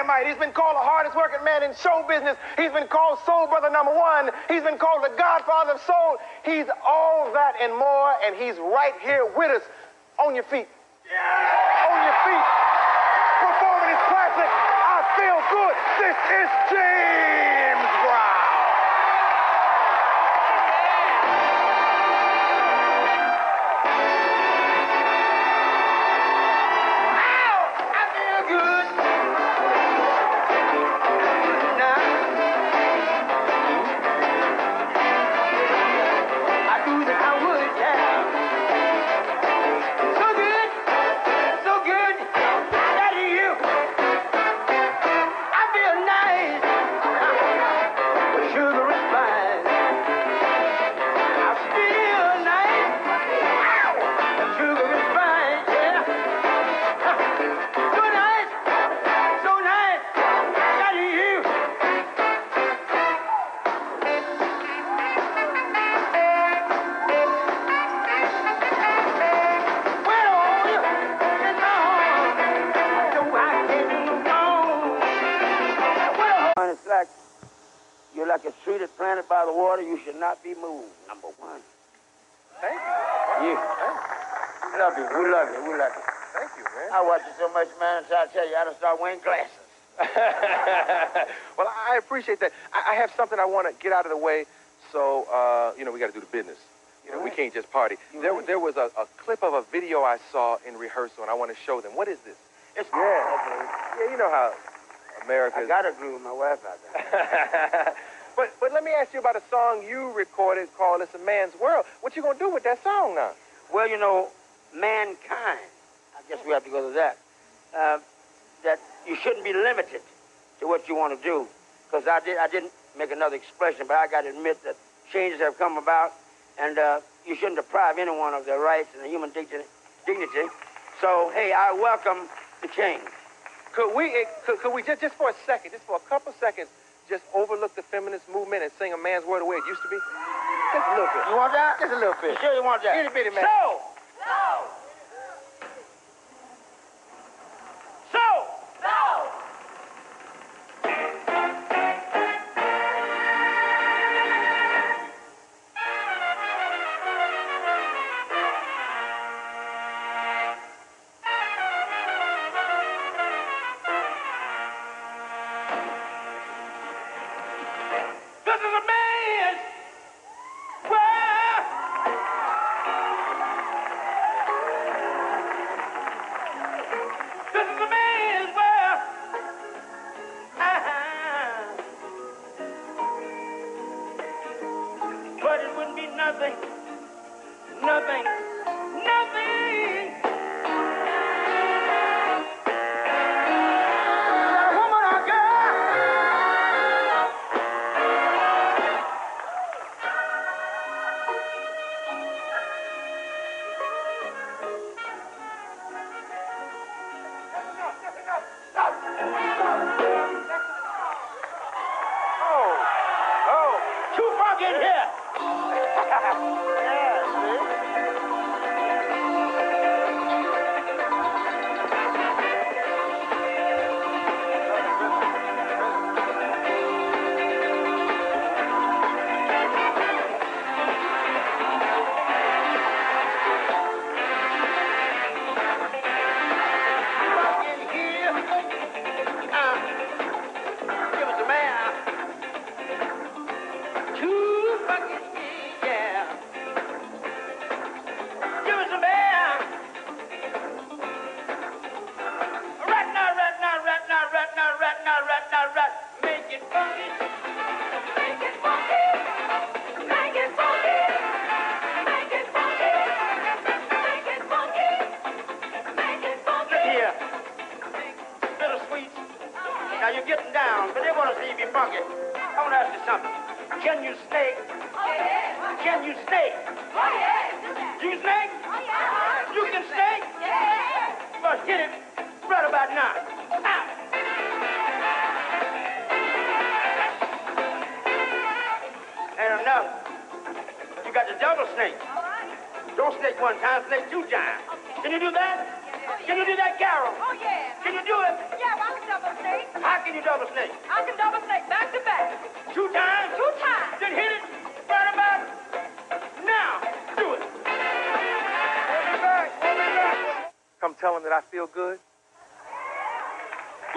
dynamite. He's been called the hardest working man in show business. He's been called soul brother number one. He's been called the godfather of soul. He's all that and more, and he's right here with us. On your feet. On your feet. Performing his classic, I Feel Good. This is James Brown. Tree that's planted by the water. You should not be moved. Number one. Thank you. Yeah. You. Love you. We love you. We love you. Thank you, man. I watch you so much, man. So I tell you, I done start wearing glasses. well, I appreciate that. I, I have something I want to get out of the way, so uh, you know we got to do the business. You know, we can't just party. You There, right. there was a, a clip of a video I saw in rehearsal, and I want to show them. What is this? It's Yeah, yeah. You know how America. I got to agree with my wife out there. me ask you about a song you recorded called "It's a Man's World." What you gonna do with that song now? Well, you know, mankind. I guess we have to go to that. Uh, that you shouldn't be limited to what you want to do. Because I did, I didn't make another expression, but I got to admit that changes have come about, and uh, you shouldn't deprive anyone of their rights and the human dignity. dignity. So, hey, I welcome the change. Could we eh, could, could we just just for a second, just for a couple seconds, just overlook the feminist movement and sing "A Man's World the way it used to be? Just a little bit. You want that? Just a little You bit. sure you want that? Itty bitty man. So, so, nothing, nothing. Want to see you be funky. I want to ask you something. Can you snake? Can you snake? You snake? You can snake? Yeah. Well, hit it right about now. Now. Ain't enough. You got the double snake. Don't snake one time, snake two times. Can you do that? Can you do that, Carol? Oh, yeah. Can you do it? Yeah, well, I'm a double snake. I can you double snake? I can double snake back to back. Two times? Two times. Then hit it right about now. Do it. Come tell him that I feel good.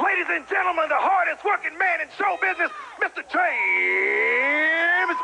Ladies and gentlemen, the hardest working man in show business, Mr. James